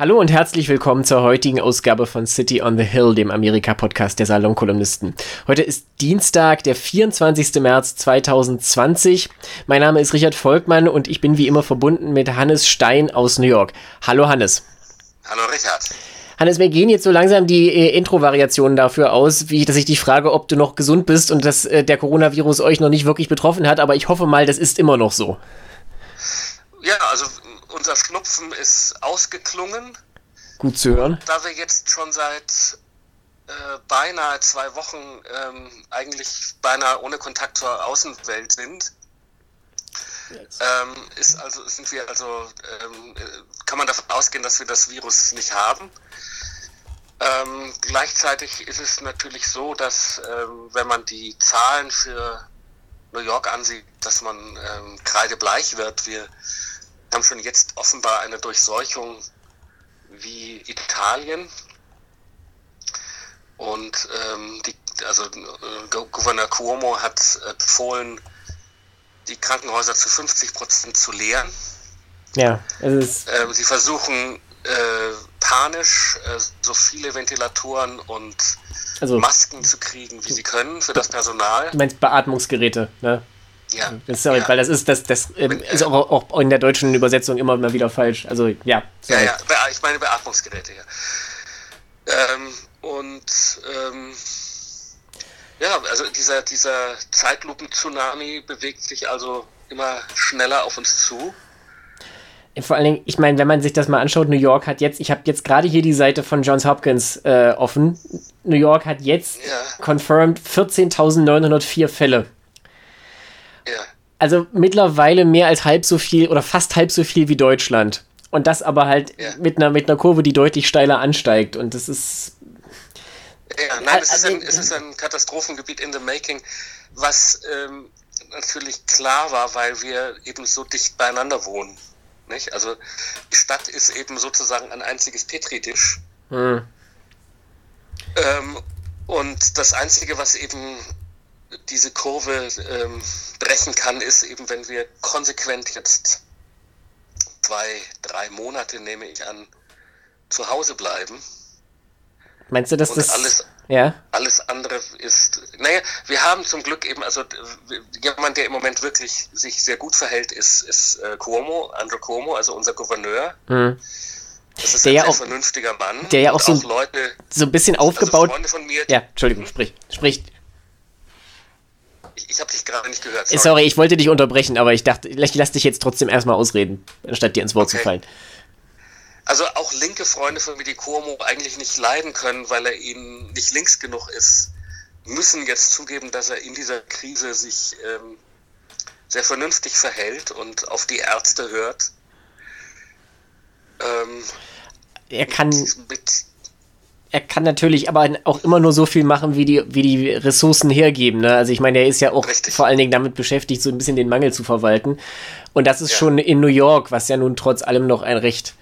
Hallo und herzlich willkommen zur heutigen Ausgabe von City on the Hill, dem Amerika-Podcast der Salonkolumnisten. Heute ist Dienstag, der 24. März 2020. Mein Name ist Richard Volkmann und ich bin wie immer verbunden mit Hannes Stein aus New York. Hallo Hannes. Hallo Richard. Hannes, mir gehen jetzt so langsam die äh, Intro-Variationen dafür aus, wie dass ich dich frage, ob du noch gesund bist und dass äh, der Coronavirus euch noch nicht wirklich betroffen hat, aber ich hoffe mal, das ist immer noch so. Ja, also unser Schnupfen ist ausgeklungen. Gut zu hören. Da wir jetzt schon seit äh, beinahe zwei Wochen ähm, eigentlich beinahe ohne Kontakt zur Außenwelt sind, ähm, ist also, sind wir also, ähm, kann man davon ausgehen, dass wir das Virus nicht haben. Ähm, gleichzeitig ist es natürlich so, dass ähm, wenn man die Zahlen für New York ansieht, dass man ähm, kreidebleich wird. Wir haben schon jetzt offenbar eine Durchseuchung wie Italien. Und ähm, die, also äh, Gouverneur Cuomo hat äh, befohlen, die Krankenhäuser zu 50 Prozent zu leeren. Ja, es ist. Ähm, sie versuchen äh, panisch äh, so viele Ventilatoren und also, Masken zu kriegen, wie sie können für das Personal. Du meinst Beatmungsgeräte, ne? Ja. Sorry, ja. weil das ist, das, das ähm, ist auch, auch, in der deutschen Übersetzung immer mal wieder falsch. Also ja. Sorry. Ja, ja, ich meine Beatmungsgeräte, ja. Ähm, und ähm, ja, also dieser, dieser Zeitlupen-Tsunami bewegt sich also immer schneller auf uns zu. Vor allen Dingen, ich meine, wenn man sich das mal anschaut, New York hat jetzt, ich habe jetzt gerade hier die Seite von Johns Hopkins äh, offen. New York hat jetzt ja. confirmed 14.904 Fälle. Ja. Also mittlerweile mehr als halb so viel oder fast halb so viel wie Deutschland. Und das aber halt ja. mit, einer, mit einer Kurve, die deutlich steiler ansteigt. Und das ist. Ja, nein, es ist, ein, es ist ein Katastrophengebiet in the making, was ähm, natürlich klar war, weil wir eben so dicht beieinander wohnen. Nicht? Also die Stadt ist eben sozusagen ein einziges Petritisch. Hm. Ähm, und das Einzige, was eben diese Kurve ähm, brechen kann, ist eben, wenn wir konsequent jetzt zwei, drei Monate, nehme ich an, zu Hause bleiben. Meinst du, dass das alles, ja? alles andere ist. Naja, wir haben zum Glück eben, also jemand, der im Moment wirklich sich sehr gut verhält, ist, ist äh, Cuomo, Andrew Cuomo, also unser Gouverneur. Mhm. Das ist der ein ja sehr auch, vernünftiger Mann. Der ja auch so, auch Leute, so ein bisschen also aufgebaut. Also Freunde von mir, ja, Entschuldigung, sprich. sprich. Ich, habe dich gerade nicht gehört. Sorry. sorry. ich wollte dich unterbrechen, aber ich dachte, ich lass dich jetzt trotzdem erstmal ausreden, anstatt dir ins Wort okay. zu fallen. Also auch linke Freunde von Cuomo eigentlich nicht leiden können, weil er ihnen nicht links genug ist, müssen jetzt zugeben, dass er in dieser Krise sich ähm, sehr vernünftig verhält und auf die Ärzte hört. Ähm, er kann. Mit, er kann natürlich aber auch immer nur so viel machen, wie die, wie die Ressourcen hergeben. Ne? Also ich meine, er ist ja auch Richtig. vor allen Dingen damit beschäftigt, so ein bisschen den Mangel zu verwalten. Und das ist ja. schon in New York, was ja nun trotz allem noch ein recht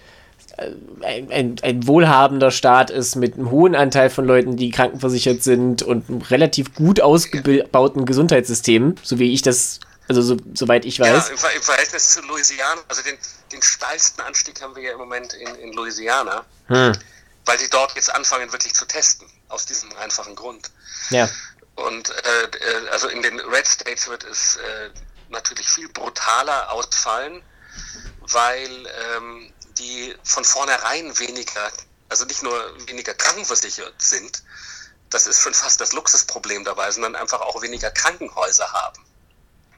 äh, ein, ein, ein, wohlhabender Staat ist mit einem hohen Anteil von Leuten, die krankenversichert sind und einem relativ gut ausgebauten Gesundheitssystem, so wie ich das, also so, soweit ich weiß. Ja, im, im Verhältnis zu Louisiana, also den, den steilsten Anstieg haben wir ja im Moment in, in Louisiana. Hm weil sie dort jetzt anfangen, wirklich zu testen, aus diesem einfachen Grund. Ja. Und äh, äh, also in den Red States wird es äh, natürlich viel brutaler ausfallen, weil ähm, die von vornherein weniger, also nicht nur weniger krankenversichert sind, das ist schon fast das Luxusproblem dabei, sondern einfach auch weniger Krankenhäuser haben.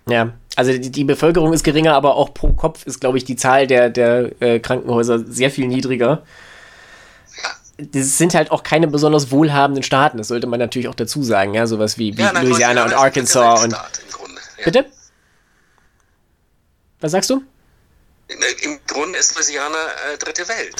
Ja, also die, die Bevölkerung ist geringer, aber auch pro Kopf ist, glaube ich, die Zahl der, der äh, Krankenhäuser sehr viel niedriger das sind halt auch keine besonders wohlhabenden Staaten, das sollte man natürlich auch dazu sagen, ja, sowas wie, wie ja, nein, Louisiana und Arkansas und. Ja. Bitte? Was sagst du? Im Grunde ist Louisiana äh, dritte Welt.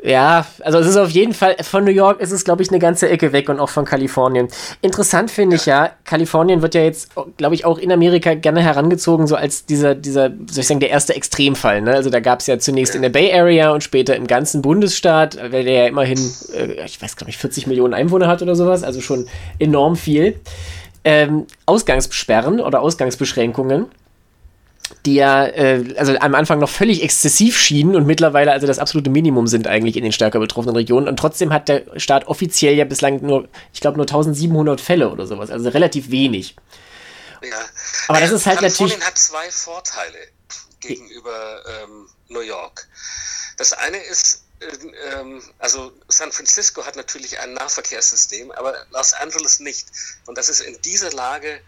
Ja, also es ist auf jeden Fall, von New York ist es, glaube ich, eine ganze Ecke weg und auch von Kalifornien. Interessant finde ich ja, Kalifornien wird ja jetzt, glaube ich, auch in Amerika gerne herangezogen, so als dieser, dieser, soll ich sagen, der erste Extremfall. Ne? Also da gab es ja zunächst in der Bay Area und später im ganzen Bundesstaat, weil der ja immerhin, äh, ich weiß, glaube ich, 40 Millionen Einwohner hat oder sowas, also schon enorm viel. Ähm, Ausgangssperren oder Ausgangsbeschränkungen. Die ja äh, also am Anfang noch völlig exzessiv schienen und mittlerweile also das absolute Minimum sind eigentlich in den stärker betroffenen Regionen. Und trotzdem hat der Staat offiziell ja bislang nur, ich glaube, nur 1700 Fälle oder sowas, also relativ wenig. Ja. Aber das ist halt Kalifornien natürlich. hat zwei Vorteile gegenüber ähm, New York. Das eine ist, äh, ähm, also San Francisco hat natürlich ein Nahverkehrssystem, aber Los Angeles nicht. Und das ist in dieser Lage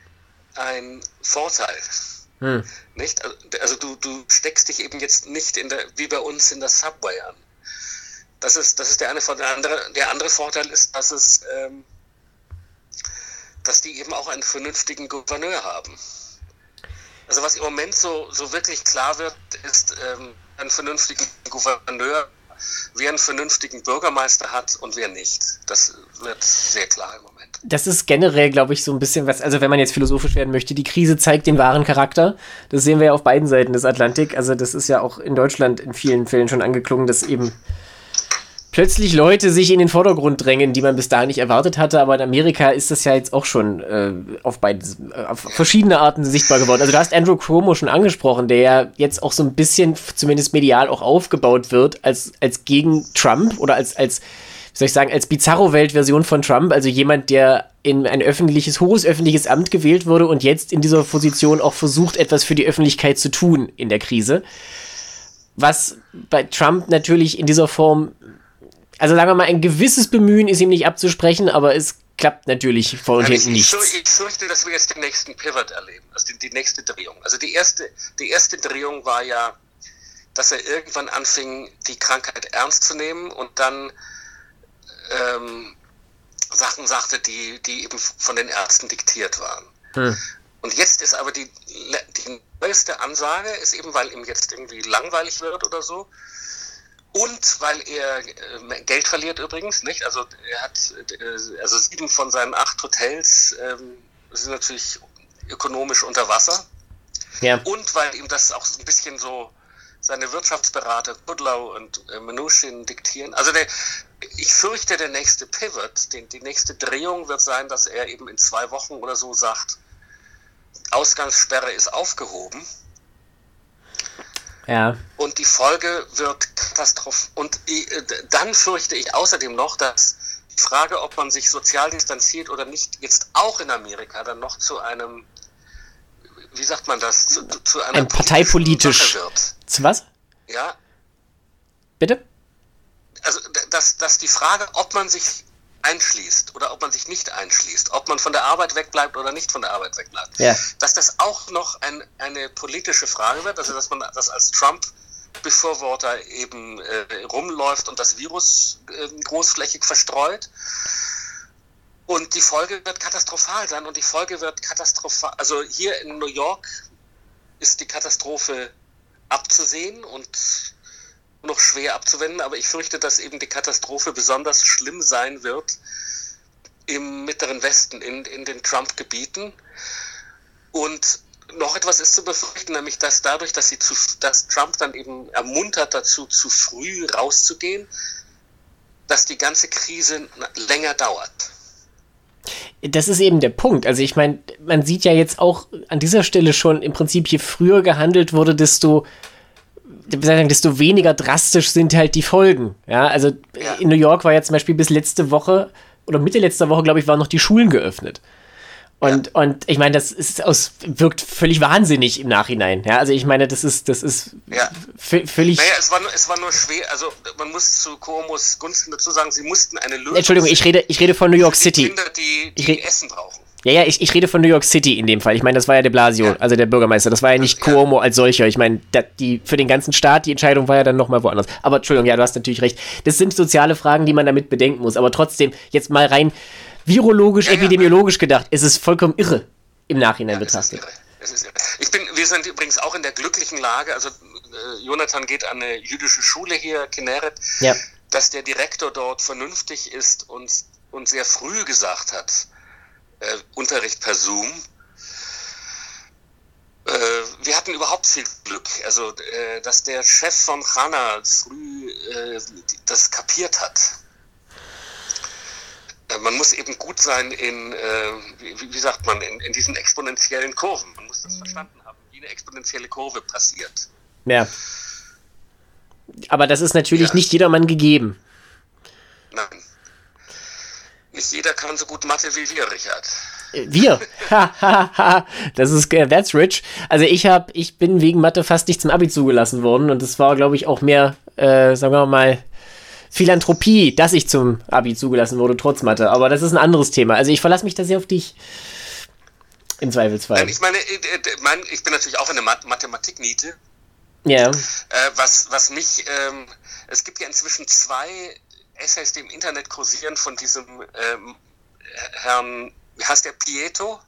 ein Vorteil. Hm. Nicht? Also du, du steckst dich eben jetzt nicht in der, wie bei uns in der Subway an. Das ist, das ist der eine Vorteil. Der andere, der andere Vorteil ist, dass es ähm, dass die eben auch einen vernünftigen Gouverneur haben. Also was im Moment so, so wirklich klar wird, ist ähm, einen vernünftigen Gouverneur, wer einen vernünftigen Bürgermeister hat und wer nicht. Das wird sehr klar im Moment. Das ist generell, glaube ich, so ein bisschen was, also wenn man jetzt philosophisch werden möchte, die Krise zeigt den wahren Charakter. Das sehen wir ja auf beiden Seiten des Atlantik. Also das ist ja auch in Deutschland in vielen Fällen schon angeklungen, dass eben plötzlich Leute sich in den Vordergrund drängen, die man bis dahin nicht erwartet hatte. Aber in Amerika ist das ja jetzt auch schon äh, auf, beide, äh, auf verschiedene Arten sichtbar geworden. Also du hast Andrew Cuomo schon angesprochen, der ja jetzt auch so ein bisschen, zumindest medial, auch aufgebaut wird als, als gegen Trump oder als, als soll ich sagen, als Bizarro-Welt-Version von Trump, also jemand, der in ein öffentliches, hohes öffentliches Amt gewählt wurde und jetzt in dieser Position auch versucht, etwas für die Öffentlichkeit zu tun in der Krise. Was bei Trump natürlich in dieser Form also sagen wir mal, ein gewisses Bemühen ist ihm nicht abzusprechen, aber es klappt natürlich vor und hinten ich, nichts. Ich fürchte, dass wir jetzt den nächsten Pivot erleben, also die, die nächste Drehung. Also die erste, die erste Drehung war ja, dass er irgendwann anfing, die Krankheit ernst zu nehmen und dann ähm, Sachen sagte, die, die eben von den Ärzten diktiert waren. Hm. Und jetzt ist aber die, die neueste Ansage, ist eben, weil ihm jetzt irgendwie langweilig wird oder so, und weil er äh, Geld verliert übrigens, nicht? Also er hat äh, also sieben von seinen acht Hotels ähm, sind natürlich ökonomisch unter Wasser. Ja. Und weil ihm das auch ein bisschen so seine Wirtschaftsberater Goodlow und äh, Mnuchin diktieren. Also der, ich fürchte, der nächste Pivot, die, die nächste Drehung wird sein, dass er eben in zwei Wochen oder so sagt, Ausgangssperre ist aufgehoben. Ja. Und die Folge wird katastrophal. Und äh, dann fürchte ich außerdem noch, dass die Frage, ob man sich sozial distanziert oder nicht, jetzt auch in Amerika dann noch zu einem, wie sagt man das, zu, zu einer Ein parteipolitisch. wird. Zu was? Ja. Bitte? Also, dass, dass die Frage, ob man sich einschließt oder ob man sich nicht einschließt, ob man von der Arbeit wegbleibt oder nicht von der Arbeit wegbleibt, ja. dass das auch noch ein, eine politische Frage wird, also dass man das als Trump Befürworter eben äh, rumläuft und das Virus äh, großflächig verstreut. Und die Folge wird katastrophal sein und die Folge wird katastrophal. Also hier in New York ist die Katastrophe abzusehen und noch schwer abzuwenden, aber ich fürchte, dass eben die Katastrophe besonders schlimm sein wird im mittleren Westen, in, in den Trump-Gebieten. Und noch etwas ist zu befürchten, nämlich dass dadurch, dass, sie zu, dass Trump dann eben ermuntert dazu, zu früh rauszugehen, dass die ganze Krise länger dauert. Das ist eben der Punkt. Also ich meine, man sieht ja jetzt auch an dieser Stelle schon im Prinzip, je früher gehandelt wurde, desto desto weniger drastisch sind halt die Folgen. Ja, also ja. in New York war ja zum Beispiel bis letzte Woche oder Mitte letzter Woche, glaube ich, waren noch die Schulen geöffnet. Und, ja. und ich meine, das ist aus, wirkt völlig wahnsinnig im Nachhinein. Ja, also ich meine, das ist, das ist ja. völlig. Naja, es war, nur, es war nur schwer, also man muss zu Cuomo's Gunsten dazu sagen, sie mussten eine Lösung. Entschuldigung, ich rede, ich rede von New York City. Kinder, die, die Essen brauchen. Ja, ja, ich, ich rede von New York City in dem Fall. Ich meine, das war ja de Blasio, ja. also der Bürgermeister. Das war ja nicht ja. Cuomo als solcher. Ich meine, die, für den ganzen Staat, die Entscheidung war ja dann nochmal woanders. Aber Entschuldigung, ja, du hast natürlich recht. Das sind soziale Fragen, die man damit bedenken muss. Aber trotzdem, jetzt mal rein virologisch, ja, epidemiologisch gedacht, ist es vollkommen irre im Nachhinein betrachtet. Ich bin, wir sind übrigens auch in der glücklichen Lage, also äh, Jonathan geht an eine jüdische Schule hier, Kinneret, ja. dass der Direktor dort vernünftig ist und, und sehr früh gesagt hat, äh, Unterricht per Zoom. Äh, wir hatten überhaupt viel Glück, also äh, dass der Chef von Hanna früh äh, das kapiert hat. Man muss eben gut sein in, wie, wie, sagt man, in, in, diesen exponentiellen Kurven. Man muss das verstanden haben, wie eine exponentielle Kurve passiert. Ja. Aber das ist natürlich ja. nicht jedermann gegeben. Nicht jeder kann so gut Mathe wie wir, Richard. Wir? das ist, uh, that's rich. Also ich habe, ich bin wegen Mathe fast nicht zum Abi zugelassen worden und es war, glaube ich, auch mehr, äh, sagen wir mal, Philanthropie, dass ich zum Abi zugelassen wurde, trotz Mathe. Aber das ist ein anderes Thema. Also ich verlasse mich da sehr auf dich. Im Zweifelsfall. Ich meine, äh, äh, ich bin natürlich auch eine Mathematik-Niete. Ja. Äh, was, was mich, ähm, es gibt ja inzwischen zwei Essays, die im Internet kursieren von diesem ähm, Herrn, wie heißt der, Pieto?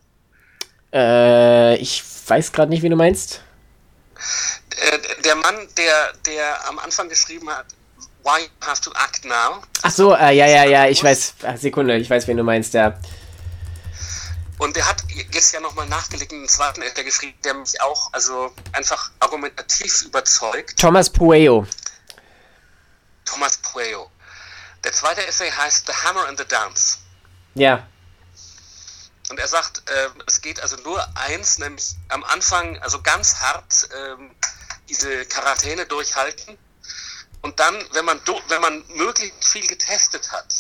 Äh, ich weiß gerade nicht, wie du meinst. Äh, der Mann, der, der am Anfang geschrieben hat, Why you have to act now? Ach so, äh, ja, ja, ja, ich weiß, Sekunde, ich weiß, wen du meinst, ja. Und der hat jetzt ja nochmal nachgelegt, einen zweiten Essay geschrieben, der mich auch also einfach argumentativ überzeugt. Thomas Pueo. Thomas Pueo. Der zweite Essay heißt The Hammer and the Dance. Ja. Und er sagt, äh, es geht also nur eins, nämlich am Anfang, also ganz hart äh, diese Quarantäne durchhalten. Und dann, wenn man, wenn man möglichst viel getestet hat,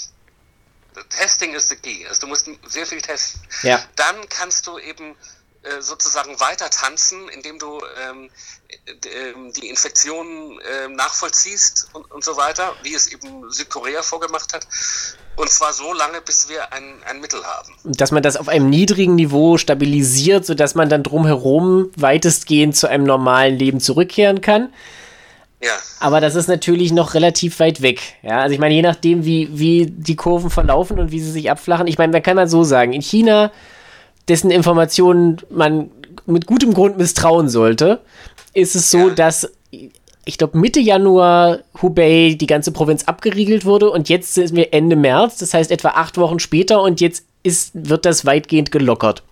Testing ist the key. Also du musst sehr viel testen. Ja. Dann kannst du eben äh, sozusagen weiter tanzen, indem du ähm, ähm, die Infektionen äh, nachvollziehst und, und so weiter, wie es eben Südkorea vorgemacht hat. Und zwar so lange, bis wir ein, ein Mittel haben. Dass man das auf einem niedrigen Niveau stabilisiert, sodass man dann drumherum weitestgehend zu einem normalen Leben zurückkehren kann. Ja. Aber das ist natürlich noch relativ weit weg. Ja, also ich meine, je nachdem, wie, wie die Kurven verlaufen und wie sie sich abflachen. Ich meine, da kann man so sagen, in China, dessen Informationen man mit gutem Grund misstrauen sollte, ist es so, ja. dass ich glaube Mitte Januar Hubei die ganze Provinz abgeriegelt wurde und jetzt sind wir Ende März, das heißt etwa acht Wochen später und jetzt ist, wird das weitgehend gelockert.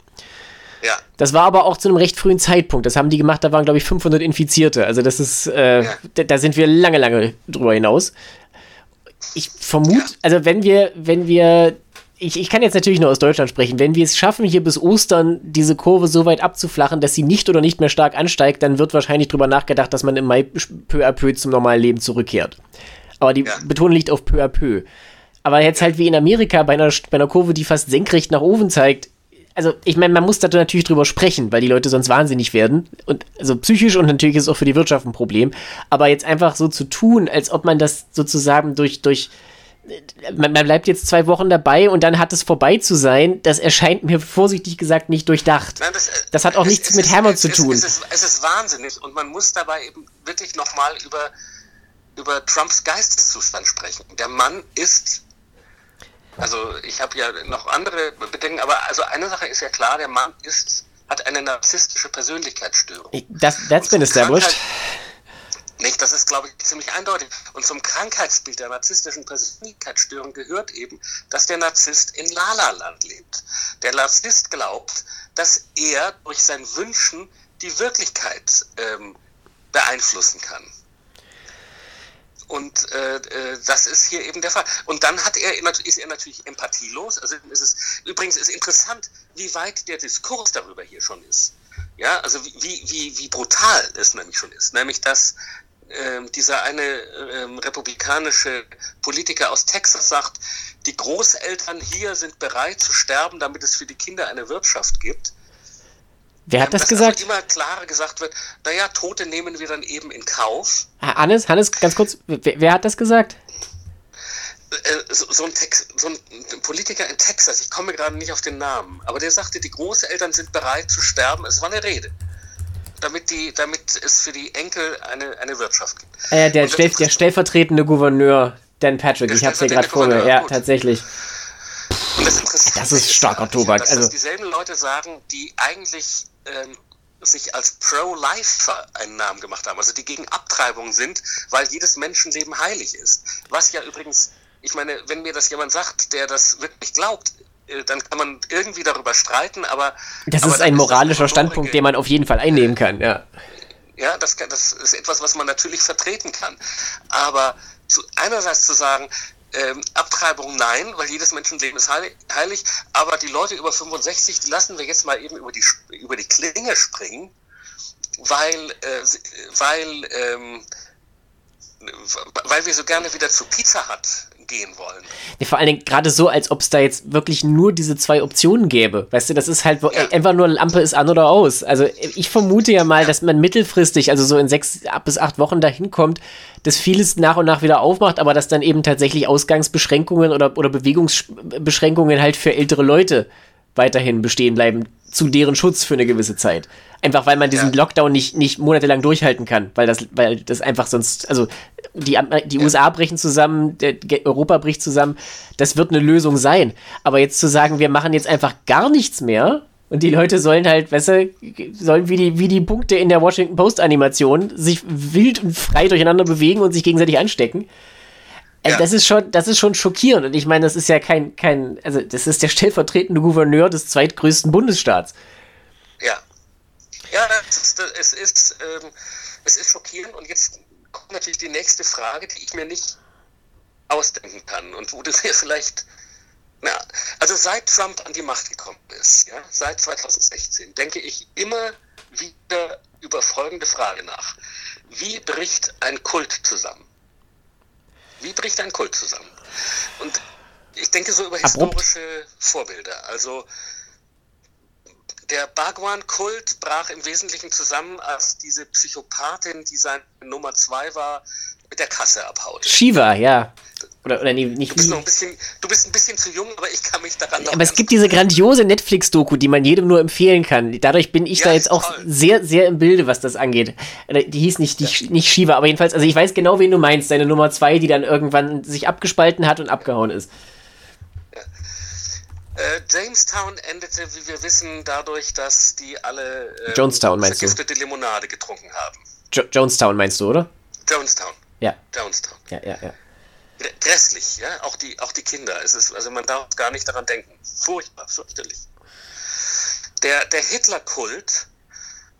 Ja. Das war aber auch zu einem recht frühen Zeitpunkt. Das haben die gemacht, da waren, glaube ich, 500 Infizierte. Also, das ist, äh, ja. da, da, sind wir lange, lange drüber hinaus. Ich vermute, ja. also, wenn wir, wenn wir, ich, ich kann jetzt natürlich nur aus Deutschland sprechen, wenn wir es schaffen, hier bis Ostern diese Kurve so weit abzuflachen, dass sie nicht oder nicht mehr stark ansteigt, dann wird wahrscheinlich drüber nachgedacht, dass man im Mai peu à peu zum normalen Leben zurückkehrt. Aber die ja. Betonung liegt auf peu à peu. Aber jetzt halt wie in Amerika bei einer, bei einer Kurve, die fast senkrecht nach oben zeigt, also ich meine, man muss da natürlich drüber sprechen, weil die Leute sonst wahnsinnig werden. Und also psychisch und natürlich ist es auch für die Wirtschaft ein Problem. Aber jetzt einfach so zu tun, als ob man das sozusagen durch, durch man, man bleibt jetzt zwei Wochen dabei und dann hat es vorbei zu sein, das erscheint mir vorsichtig gesagt nicht durchdacht. Nein, das, das, hat auch es, nichts es mit Hammer zu tun. Es ist, es ist wahnsinnig und man muss dabei eben wirklich nochmal über, über Trumps Geisteszustand sprechen. Der Mann ist also ich habe ja noch andere Bedenken, aber also eine Sache ist ja klar, der Mann ist, hat eine narzisstische Persönlichkeitsstörung. Das, that's been established. Nicht, das ist, glaube ich, ziemlich eindeutig. Und zum Krankheitsbild der narzisstischen Persönlichkeitsstörung gehört eben, dass der Narzisst in Lala-Land lebt. Der Narzisst glaubt, dass er durch sein Wünschen die Wirklichkeit ähm, beeinflussen kann. Und äh, äh, das ist hier eben der Fall. Und dann hat er, ist er natürlich empathielos. Also ist es, übrigens ist interessant, wie weit der Diskurs darüber hier schon ist. Ja, also wie, wie, wie brutal es nämlich schon ist. Nämlich, dass äh, dieser eine äh, republikanische Politiker aus Texas sagt, die Großeltern hier sind bereit zu sterben, damit es für die Kinder eine Wirtschaft gibt. Wer hat das dass gesagt? Also immer klarer gesagt wird, naja, Tote nehmen wir dann eben in Kauf. Hannes, Hannes, ganz kurz, wer, wer hat das gesagt? Äh, so, so, ein Tex, so, ein Politiker in Texas, ich komme gerade nicht auf den Namen, aber der sagte, die Großeltern sind bereit zu sterben. Es war eine Rede. Damit, die, damit es für die Enkel eine, eine Wirtschaft gibt. Äh, der, stell, der stellvertretende Gouverneur Dan Patrick, ich habe es ja gerade vor mir, ja, tatsächlich. das, das ist starker Tobak. Dass, also, dass dieselben Leute sagen, die eigentlich ähm, sich als Pro-Lifer einen Namen gemacht haben, also die gegen Abtreibung sind, weil jedes Menschenleben heilig ist. Was ja übrigens, ich meine, wenn mir das jemand sagt, der das wirklich glaubt, dann kann man irgendwie darüber streiten, aber. Das aber ist ein moralischer ist Standpunkt, den man auf jeden Fall einnehmen kann, ja. Ja, das, das ist etwas, was man natürlich vertreten kann. Aber zu, einerseits zu sagen, ähm, Abtreibung nein, weil jedes Menschenleben ist heilig, aber die Leute über 65, die lassen wir jetzt mal eben über die, über die Klinge springen, weil, äh, weil, ähm, weil wir so gerne wieder zu Pizza Hut gehen wollen. Ja, vor allen Dingen gerade so, als ob es da jetzt wirklich nur diese zwei Optionen gäbe. Weißt du, das ist halt ja. einfach nur Lampe ist an oder aus. Also ich vermute ja mal, dass man mittelfristig, also so in sechs bis acht Wochen dahin kommt, dass vieles nach und nach wieder aufmacht, aber dass dann eben tatsächlich Ausgangsbeschränkungen oder, oder Bewegungsbeschränkungen halt für ältere Leute weiterhin bestehen bleiben, zu deren Schutz für eine gewisse Zeit. Einfach weil man diesen ja. Lockdown nicht, nicht monatelang durchhalten kann, weil das, weil das einfach sonst, also die, die ja. USA brechen zusammen, Europa bricht zusammen, das wird eine Lösung sein. Aber jetzt zu sagen, wir machen jetzt einfach gar nichts mehr und die Leute sollen halt, weißt du, sollen wie die, wie die Punkte in der Washington Post Animation sich wild und frei durcheinander bewegen und sich gegenseitig anstecken. Also ja. das ist schon, das ist schon schockierend. Und ich meine, das ist ja kein, kein, also das ist der stellvertretende Gouverneur des zweitgrößten Bundesstaats. Ja. Ja, ist, es ist, ähm, es ist schockierend. Und jetzt kommt natürlich die nächste Frage, die ich mir nicht ausdenken kann und wo du mir vielleicht, na, also seit Trump an die Macht gekommen ist, ja, seit 2016, denke ich immer wieder über folgende Frage nach. Wie bricht ein Kult zusammen? Wie bricht ein Kult zusammen? Und ich denke so über historische Abrupt. Vorbilder. Also der Bhagwan-Kult brach im Wesentlichen zusammen, als diese Psychopathin, die seine Nummer zwei war, mit der Kasse abhaut. Shiva, ja. Oder, oder nee, nicht du bist, noch ein bisschen, du bist ein bisschen zu jung, aber ich kann mich daran noch Aber es gibt diese grandiose Netflix-Doku, die man jedem nur empfehlen kann. Dadurch bin ich ja, da jetzt auch toll. sehr, sehr im Bilde, was das angeht. Äh, die hieß nicht, die, ja. nicht Shiva, aber jedenfalls, also ich weiß genau, wen du meinst. Deine Nummer zwei, die dann irgendwann sich abgespalten hat und abgehauen ist. Ja. Äh, Jamestown endete, wie wir wissen, dadurch, dass die alle äh, Jonestown meinst vergiftete du? Limonade getrunken haben. Jo Jonestown meinst du, oder? Jonestown. Ja. Jonestown. Ja, ja, ja grässlich, ja, auch die, auch die Kinder. Es ist, also man darf gar nicht daran denken. Furchtbar, fürchterlich. Der, der Hitlerkult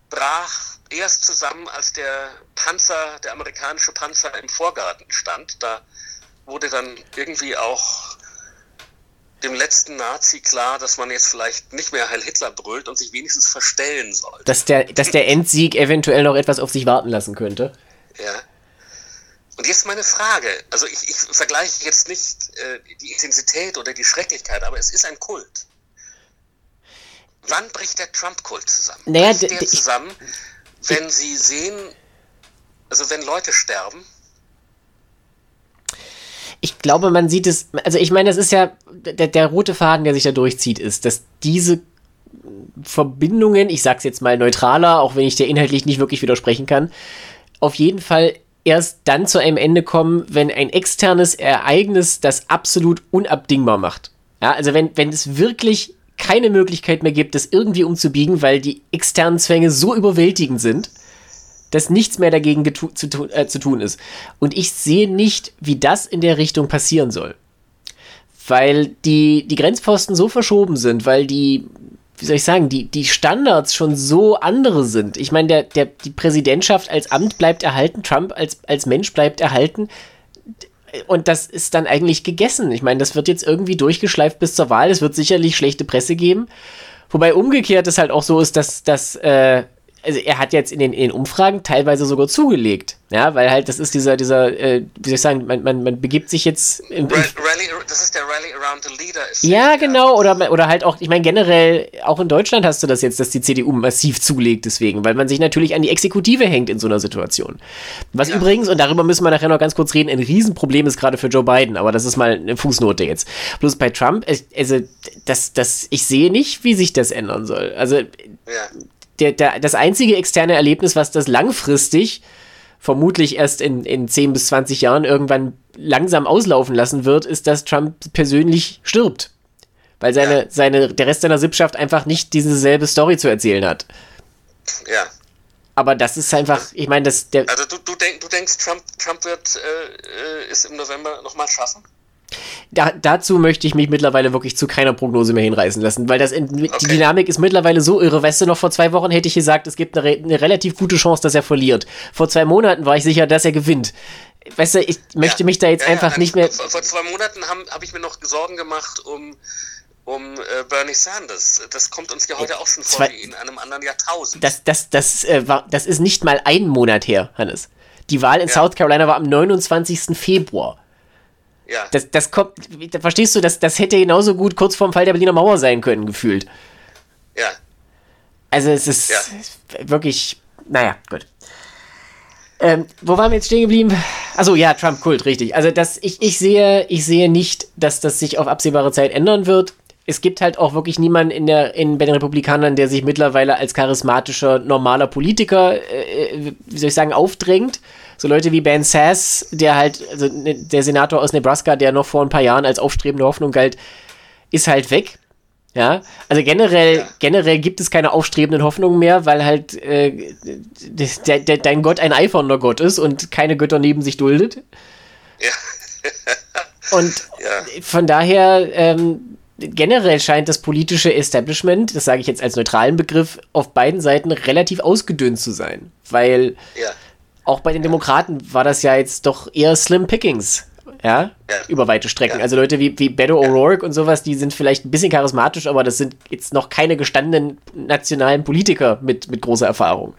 brach erst zusammen, als der Panzer, der amerikanische Panzer im Vorgarten stand. Da wurde dann irgendwie auch dem letzten Nazi klar, dass man jetzt vielleicht nicht mehr Heil Hitler brüllt und sich wenigstens verstellen soll. Dass der, dass der Endsieg eventuell noch etwas auf sich warten lassen könnte. Ja. Und jetzt meine Frage, also ich, ich vergleiche jetzt nicht äh, die Intensität oder die Schrecklichkeit, aber es ist ein Kult. Wann bricht der Trump-Kult zusammen? Naja, bricht der zusammen, wenn Sie sehen, also wenn Leute sterben? Ich glaube, man sieht es, also ich meine, das ist ja, der, der rote Faden, der sich da durchzieht, ist, dass diese Verbindungen, ich sag's jetzt mal neutraler, auch wenn ich dir inhaltlich nicht wirklich widersprechen kann, auf jeden Fall erst dann zu einem Ende kommen, wenn ein externes Ereignis das absolut unabdingbar macht. Ja, also wenn, wenn es wirklich keine Möglichkeit mehr gibt, das irgendwie umzubiegen, weil die externen Zwänge so überwältigend sind, dass nichts mehr dagegen zu, tu äh, zu tun ist. Und ich sehe nicht, wie das in der Richtung passieren soll. Weil die, die Grenzposten so verschoben sind, weil die wie soll ich sagen, die, die Standards schon so andere sind. Ich meine, der, der, die Präsidentschaft als Amt bleibt erhalten, Trump als, als Mensch bleibt erhalten. Und das ist dann eigentlich gegessen. Ich meine, das wird jetzt irgendwie durchgeschleift bis zur Wahl. Es wird sicherlich schlechte Presse geben. Wobei umgekehrt es halt auch so ist, dass, dass äh, also er hat jetzt in den, in den Umfragen teilweise sogar zugelegt. Ja, weil halt, das ist dieser, dieser, äh, wie soll ich sagen, man, man, man begibt sich jetzt. Im, Rally, das ist der Rally around the leader. Ja, genau, oder, oder halt auch, ich meine, generell, auch in Deutschland hast du das jetzt, dass die CDU massiv zulegt, deswegen, weil man sich natürlich an die Exekutive hängt in so einer Situation. Was ja. übrigens, und darüber müssen wir nachher noch ganz kurz reden, ein Riesenproblem ist gerade für Joe Biden, aber das ist mal eine Fußnote jetzt. Bloß bei Trump, also, das, das, ich sehe nicht, wie sich das ändern soll. Also, ja der, der, das einzige externe Erlebnis, was das langfristig, vermutlich erst in, in 10 bis 20 Jahren irgendwann langsam auslaufen lassen wird, ist, dass Trump persönlich stirbt. Weil seine, ja. seine, der Rest seiner Sippschaft einfach nicht diese selbe Story zu erzählen hat. Ja. Aber das ist einfach, ich meine, das der. Also du, du, denk, du denkst, Trump, Trump wird äh, äh es im November nochmal schaffen? Da, dazu möchte ich mich mittlerweile wirklich zu keiner Prognose mehr hinreißen lassen, weil das in, okay. die Dynamik ist mittlerweile so irre. Weißt du, noch vor zwei Wochen hätte ich gesagt, es gibt eine, eine, relativ gute Chance, dass er verliert. Vor zwei Monaten war ich sicher, dass er gewinnt. Weißt du, ich möchte ja, mich da jetzt ja, einfach ja, nicht mehr. Vor, zwei Monaten habe hab ich mir noch Sorgen gemacht um um äh, Bernie Sanders. Das kommt uns ja heute auch schon vor wie in einem anderen Jahrtausend. Das, das, das, äh, war, das ist nicht mal ein Monat her, Hannes. Die Wahl in. South Carolina war am 29. Februar. Ja. Das, das kommt, verstehst du, das, das hätte genauso gut kurz vorm Fall der Berliner Mauer sein können, gefühlt. Ja. Also es ist ja. wirklich, naja, gut. Ähm, wo waren wir jetzt stehen geblieben? Also ja, Trump-Kult, richtig. Also das, ich, ich, sehe, ich sehe nicht, dass das sich auf absehbare Zeit ändern wird. Es gibt halt auch wirklich niemanden in der, in, bei den Republikanern, der sich mittlerweile als charismatischer, normaler Politiker, äh, äh wie soll ich sagen, aufdrängt. So Leute wie Ben Sass, der halt, also ne, der Senator aus Nebraska, der noch vor ein paar Jahren als aufstrebende Hoffnung galt, ist halt weg. Ja, also generell, ja. generell gibt es keine aufstrebenden Hoffnungen mehr, weil halt äh, der, der, dein Gott ein eifernder Gott ist und keine Götter neben sich duldet. Ja. und ja. von daher, ähm, generell scheint das politische Establishment, das sage ich jetzt als neutralen Begriff, auf beiden Seiten relativ ausgedünnt zu sein. Weil auch bei den Demokraten war das ja jetzt doch eher Slim Pickings ja, ja. über weite Strecken. Ja. Also Leute wie, wie Beto O'Rourke und sowas, die sind vielleicht ein bisschen charismatisch, aber das sind jetzt noch keine gestandenen nationalen Politiker mit, mit großer Erfahrung.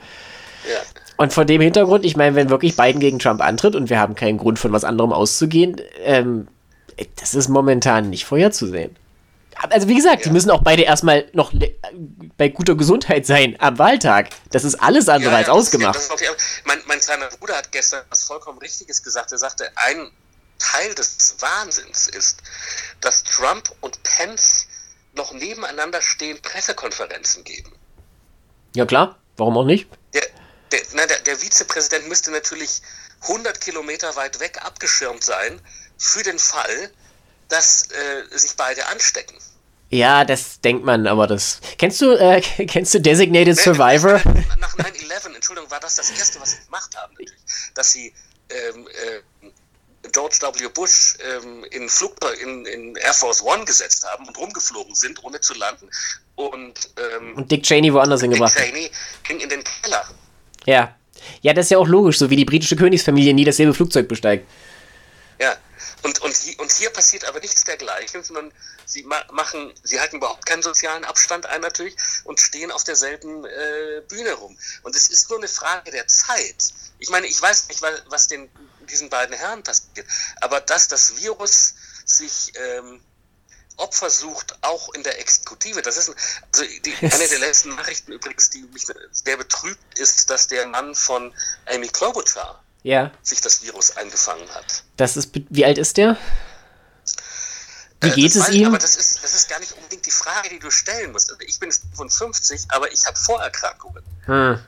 Ja. Und von dem Hintergrund, ich meine, wenn wirklich Biden gegen Trump antritt und wir haben keinen Grund von was anderem auszugehen, ähm, das ist momentan nicht vorherzusehen. Also wie gesagt, ja. die müssen auch beide erstmal noch bei guter Gesundheit sein am Wahltag. Das ist alles andere ja, als ausgemacht. Okay. mein, mein kleiner Bruder hat gestern was vollkommen Richtiges gesagt. Er sagte, ein Teil des Wahnsinns ist, dass Trump und Pence noch nebeneinander stehen Pressekonferenzen geben. Ja klar, warum auch nicht? Der, der, na, der, der Vizepräsident müsste natürlich 100 Kilometer weit weg abgeschirmt sein für den Fall, dass äh, sich beide anstecken. Ja, das denkt man, aber das. Kennst du, äh, kennst du Designated Survivor? Nach 9-11, Entschuldigung, war das das Erste, was sie gemacht haben, natürlich. Dass sie ähm, äh, George W. Bush ähm, in, Flugzeug, in, in Air Force One gesetzt haben und rumgeflogen sind, ohne zu landen. Und, ähm, und Dick Cheney woanders hingebracht. Dick Cheney ging in den Keller. Ja. Ja, das ist ja auch logisch, so wie die britische Königsfamilie nie dasselbe Flugzeug besteigt. Ja, und, und, und hier passiert aber nichts dergleichen, sondern sie ma machen, sie halten überhaupt keinen sozialen Abstand ein natürlich und stehen auf derselben äh, Bühne rum. Und es ist nur eine Frage der Zeit. Ich meine, ich weiß nicht, was den diesen beiden Herren passiert. Aber dass das Virus sich ähm, Opfer sucht, auch in der Exekutive, das ist ein, also die, eine der letzten Nachrichten übrigens, die mich sehr betrübt, ist, dass der Mann von Amy Klobuchar ja. sich das Virus eingefangen hat. Das ist, wie alt ist der? Wie äh, geht es ihm? Aber das ist, das ist gar nicht unbedingt die Frage, die du stellen musst. Also ich bin 55, aber ich habe Vorerkrankungen. Hm.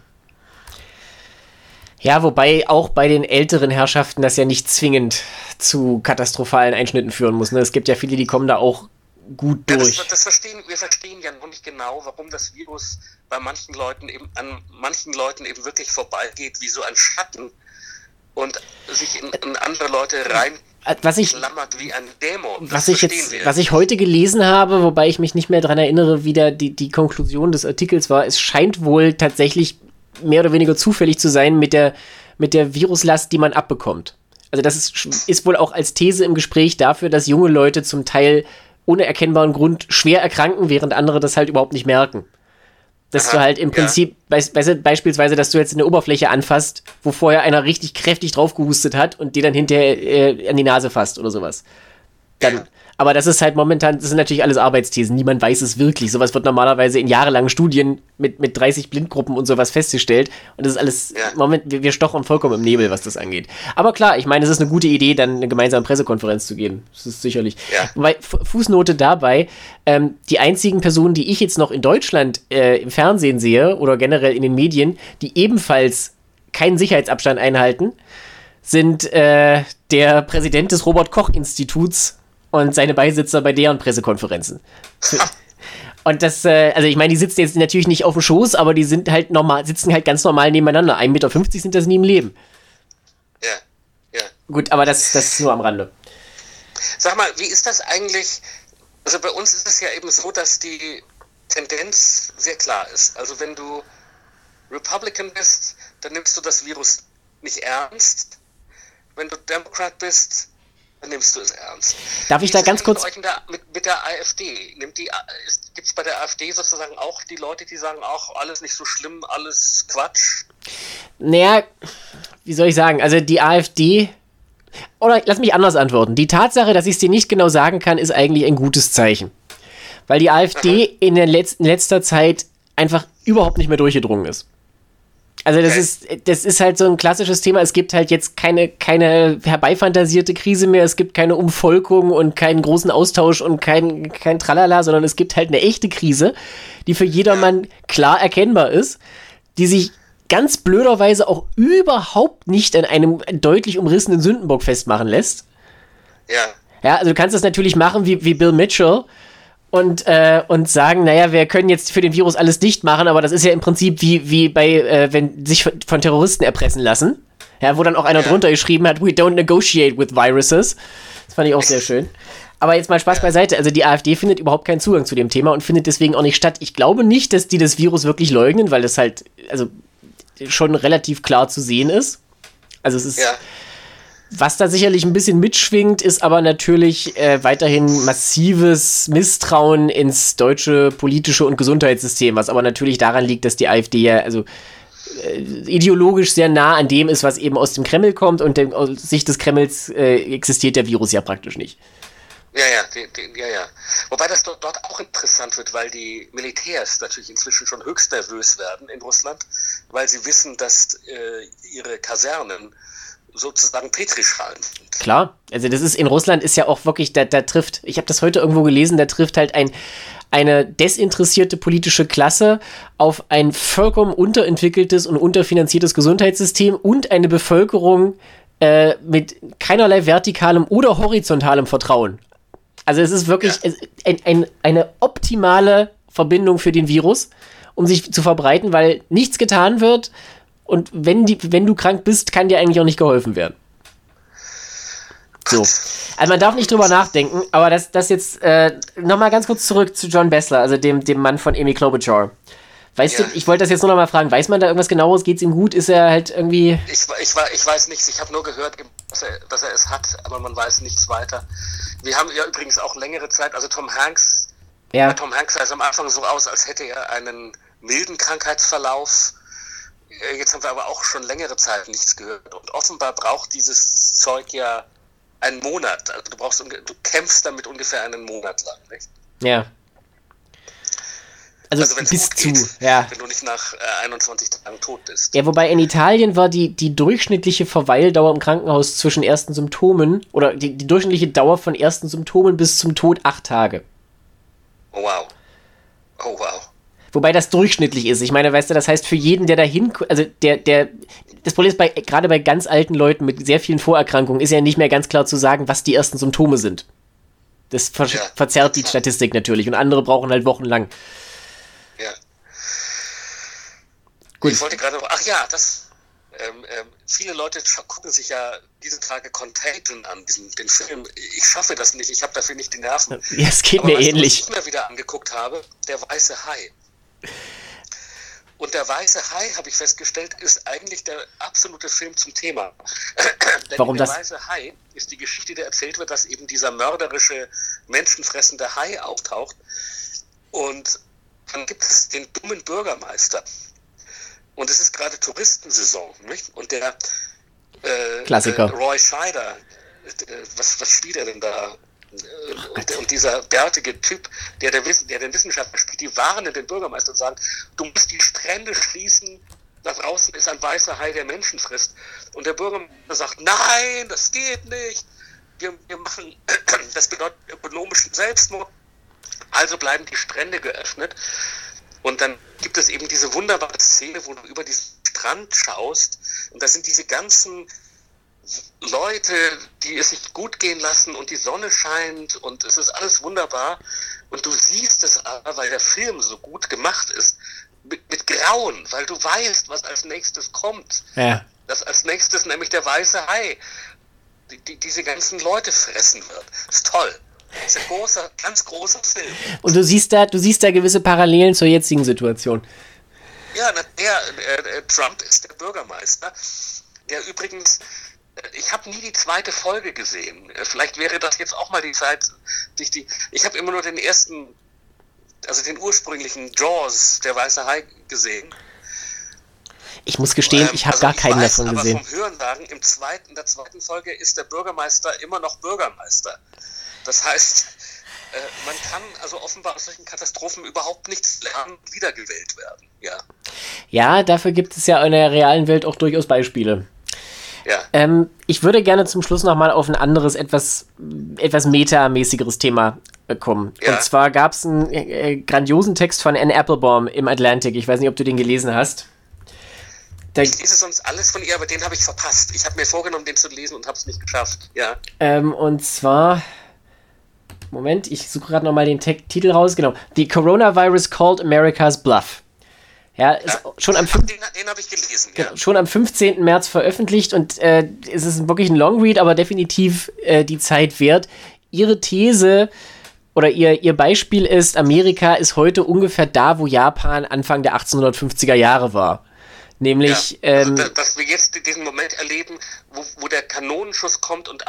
Ja, wobei auch bei den älteren Herrschaften das ja nicht zwingend zu katastrophalen Einschnitten führen muss. Ne? Es gibt ja viele, die kommen da auch gut durch. Ja, das, das, verstehen, wir verstehen ja noch nicht genau, warum das Virus bei manchen Leuten eben an manchen Leuten eben wirklich vorbeigeht wie so ein Schatten und sich in, in andere Leute rein was ich, wie ein Dämon. was ich jetzt, wir. was ich heute gelesen habe, wobei ich mich nicht mehr daran erinnere, wie da die, die Konklusion des Artikels war, es scheint wohl tatsächlich mehr oder weniger zufällig zu sein mit der, mit der Viruslast, die man abbekommt. Also das ist, ist wohl auch als These im Gespräch dafür, dass junge Leute zum Teil ohne erkennbaren Grund schwer erkranken, während andere das halt überhaupt nicht merken. Dass Aha, du halt im Prinzip, ja. be beispielsweise, dass du jetzt eine Oberfläche anfasst, wo vorher einer richtig kräftig drauf gehustet hat und die dann hinterher äh, an die Nase fasst oder sowas. Dann. Aber das ist halt momentan, das sind natürlich alles Arbeitsthesen. Niemand weiß es wirklich. Sowas wird normalerweise in jahrelangen Studien mit, mit 30 Blindgruppen und sowas festgestellt. Und das ist alles. Moment, wir, wir stochern vollkommen im Nebel, was das angeht. Aber klar, ich meine, es ist eine gute Idee, dann eine gemeinsame Pressekonferenz zu geben. Das ist sicherlich. Ja. Weil, Fußnote dabei, ähm, die einzigen Personen, die ich jetzt noch in Deutschland äh, im Fernsehen sehe oder generell in den Medien, die ebenfalls keinen Sicherheitsabstand einhalten, sind äh, der Präsident des Robert-Koch-Instituts und seine Beisitzer bei deren Pressekonferenzen. Und das, äh, also ich meine, die sitzen jetzt natürlich nicht auf dem Schoß, aber die sind halt normal, sitzen halt ganz normal nebeneinander. 1,50 Meter sind das nie im Leben. Ja, ja. Gut, aber das, das ist nur am Rande. Sag mal, wie ist das eigentlich? Also bei uns ist es ja eben so, dass die Tendenz sehr klar ist. Also wenn du Republican bist, dann nimmst du das Virus nicht ernst. Wenn du Democrat bist, nimmst du es ernst. Darf ich da ganz kurz. Der, mit, mit, der AfD, gibt es bei der AfD sozusagen auch die Leute, die sagen, auch alles nicht so schlimm, alles Quatsch? Naja, wie soll ich sagen, also die AfD. Oder lass mich anders antworten. Die Tatsache, dass ich es dir nicht genau sagen kann, ist eigentlich ein gutes Zeichen. Weil die AfD Aha. in, der letzten, in letzter Zeit einfach überhaupt nicht mehr durchgedrungen ist. Also das ist, das ist halt so ein klassisches Thema. Es gibt halt jetzt keine, keine herbeifantasierte Krise mehr. Es gibt keine Umvolkung und keinen großen Austausch und kein, kein Tralala, sondern es gibt halt eine echte Krise, die für jedermann klar erkennbar ist, die sich ganz blöderweise auch überhaupt nicht an einem deutlich umrissenen Sündenbock festmachen lässt. Ja. Ja, also du kannst das natürlich machen wie, wie Bill Mitchell und, äh, und sagen, naja, wir können jetzt für den Virus alles dicht machen, aber das ist ja im Prinzip wie, wie bei, äh, wenn sich von Terroristen erpressen lassen. Ja, wo dann auch einer ja. drunter geschrieben hat, we don't negotiate with viruses. Das fand ich auch sehr schön. Aber jetzt mal Spaß beiseite. Also die AfD findet überhaupt keinen Zugang zu dem Thema und findet deswegen auch nicht statt. Ich glaube nicht, dass die das Virus wirklich leugnen, weil das halt, also schon relativ klar zu sehen ist. Also es ist. Ja was da sicherlich ein bisschen mitschwingt, ist aber natürlich äh, weiterhin massives Misstrauen ins deutsche politische und Gesundheitssystem, was aber natürlich daran liegt, dass die AfD ja also äh, ideologisch sehr nah an dem ist, was eben aus dem Kreml kommt und dem, aus Sicht des Kremls äh, existiert der Virus ja praktisch nicht. Ja, ja, die, die, ja, ja. Wobei das dort, dort auch interessant wird, weil die Militärs natürlich inzwischen schon höchst nervös werden in Russland, weil sie wissen, dass äh, ihre Kasernen sozusagen Petrischalen. Klar, also das ist in Russland ist ja auch wirklich, da, da trifft, ich habe das heute irgendwo gelesen, da trifft halt ein eine desinteressierte politische Klasse auf ein vollkommen unterentwickeltes und unterfinanziertes Gesundheitssystem und eine Bevölkerung äh, mit keinerlei vertikalem oder horizontalem Vertrauen. Also es ist wirklich ja. ein, ein, eine optimale Verbindung für den Virus, um sich zu verbreiten, weil nichts getan wird, und wenn, die, wenn du krank bist, kann dir eigentlich auch nicht geholfen werden. So. Also man darf nicht drüber nachdenken, aber das, das jetzt äh, nochmal ganz kurz zurück zu John Bessler, also dem, dem Mann von Amy Klobuchar. Weißt ja. du, ich wollte das jetzt nur noch mal fragen, weiß man da irgendwas genaues? Geht es ihm gut? Ist er halt irgendwie. Ich, ich, ich weiß nichts, ich habe nur gehört, dass er, dass er es hat, aber man weiß nichts weiter. Wir haben ja übrigens auch längere Zeit, also Tom Hanks, ja. Tom Hanks sah es am Anfang so aus, als hätte er einen milden Krankheitsverlauf jetzt haben wir aber auch schon längere Zeit nichts gehört. Und offenbar braucht dieses Zeug ja einen Monat. Also du brauchst, du kämpfst damit ungefähr einen Monat lang, nicht? Ja. Also, also bis zu, geht, ja. Wenn du nicht nach äh, 21 Tagen tot bist. Ja, wobei in Italien war die, die durchschnittliche Verweildauer im Krankenhaus zwischen ersten Symptomen oder die, die durchschnittliche Dauer von ersten Symptomen bis zum Tod acht Tage. Oh wow. Oh wow. Wobei das durchschnittlich ist. Ich meine, weißt du, das heißt für jeden, der dahin, also der, der, das Problem ist bei, gerade bei ganz alten Leuten mit sehr vielen Vorerkrankungen ist ja nicht mehr ganz klar zu sagen, was die ersten Symptome sind. Das ver ja, verzerrt die Statistik natürlich und andere brauchen halt wochenlang. Ja. Gut. Ich wollte gerade, ach ja, das, ähm, ähm, viele Leute gucken sich ja diese Tage Contagion an, diesen, den Film. Ich schaffe das nicht, ich habe dafür nicht die Nerven. Ja, es geht Aber mir ähnlich. Was ich mir wieder angeguckt habe, der weiße Hai. Und der weiße Hai, habe ich festgestellt, ist eigentlich der absolute Film zum Thema. Denn Warum der das? weiße Hai ist die Geschichte, die erzählt wird, dass eben dieser mörderische, menschenfressende Hai auftaucht. Und dann gibt es den dummen Bürgermeister. Und es ist gerade Touristensaison. Nicht? Und der äh, Klassiker. Äh, Roy Scheider, äh, was, was spielt er denn da? Und, und, dieser bärtige Typ, der, der, der den Wissenschaftler spielt, die warnen den Bürgermeister und sagen, du musst die Strände schließen, da draußen ist ein weißer Hai, der Menschen frisst. Und der Bürgermeister sagt, nein, das geht nicht. Wir, wir machen, das bedeutet ökonomischen Selbstmord. Also bleiben die Strände geöffnet. Und dann gibt es eben diese wunderbare Szene, wo du über diesen Strand schaust. Und da sind diese ganzen Leute, die es sich gut gehen lassen und die Sonne scheint und es ist alles wunderbar. Und du siehst es aber, weil der Film so gut gemacht ist, mit, mit Grauen, weil du weißt, was als nächstes kommt. Ja. Dass als nächstes nämlich der weiße Hai die, die, diese ganzen Leute fressen wird. Ist toll. Das ist ein großer, ganz großer Film. Und du siehst da, du siehst da gewisse Parallelen zur jetzigen Situation. Ja, der, der, der Trump ist der Bürgermeister, der übrigens ich habe nie die zweite Folge gesehen. Vielleicht wäre das jetzt auch mal die Zeit, sich die. Ich habe immer nur den ersten, also den ursprünglichen Jaws, der weiße Hai, gesehen. Ich muss gestehen, ich habe ähm, also gar keinen weiß, davon gesehen. Aber vom Hörensagen, im zweiten, in der zweiten Folge ist der Bürgermeister immer noch Bürgermeister. Das heißt, äh, man kann also offenbar aus solchen Katastrophen überhaupt nichts lernen, wiedergewählt werden. Ja. ja, dafür gibt es ja in der realen Welt auch durchaus Beispiele. Ja. Ähm, ich würde gerne zum Schluss nochmal auf ein anderes, etwas, etwas metamäßiges Thema äh, kommen. Ja. Und zwar gab es einen äh, grandiosen Text von Anne Applebaum im Atlantic. Ich weiß nicht, ob du den gelesen hast. Da ich lese sonst alles von ihr, aber den habe ich verpasst. Ich habe mir vorgenommen, den zu lesen und habe es nicht geschafft. Ja. Ähm, und zwar. Moment, ich suche gerade nochmal den Te Titel raus. Genau. The Coronavirus Called America's Bluff. Ja, ja. schon am den, den habe ich gelesen. Ja. Genau, schon am 15. März veröffentlicht und äh, es ist wirklich ein Longread, aber definitiv äh, die Zeit wert. Ihre These oder ihr, ihr Beispiel ist, Amerika ist heute ungefähr da, wo Japan Anfang der 1850er Jahre war. Nämlich. Ja, also, ähm, dass wir jetzt diesen Moment erleben, wo, wo der Kanonenschuss kommt und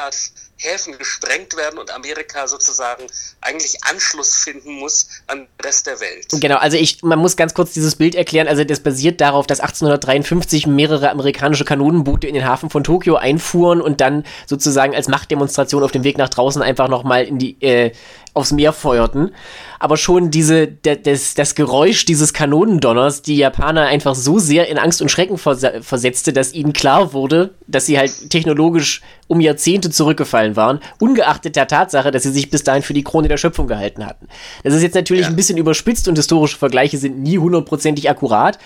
Amerikas Häfen gesprengt werden und Amerika sozusagen eigentlich Anschluss finden muss an den Rest der Welt. Genau, also ich, man muss ganz kurz dieses Bild erklären. Also das basiert darauf, dass 1853 mehrere amerikanische Kanonenboote in den Hafen von Tokio einfuhren und dann sozusagen als Machtdemonstration auf dem Weg nach draußen einfach nochmal in die äh, aufs Meer feuerten. Aber schon diese, das, das Geräusch dieses Kanonendonners die Japaner einfach so sehr in Angst und Schrecken versetzte, dass ihnen klar wurde, dass sie halt technologisch um Jahrzehnte zurückgefallen waren, ungeachtet der Tatsache, dass sie sich bis dahin für die Krone der Schöpfung gehalten hatten. Das ist jetzt natürlich ja. ein bisschen überspitzt und historische Vergleiche sind nie hundertprozentig akkurat.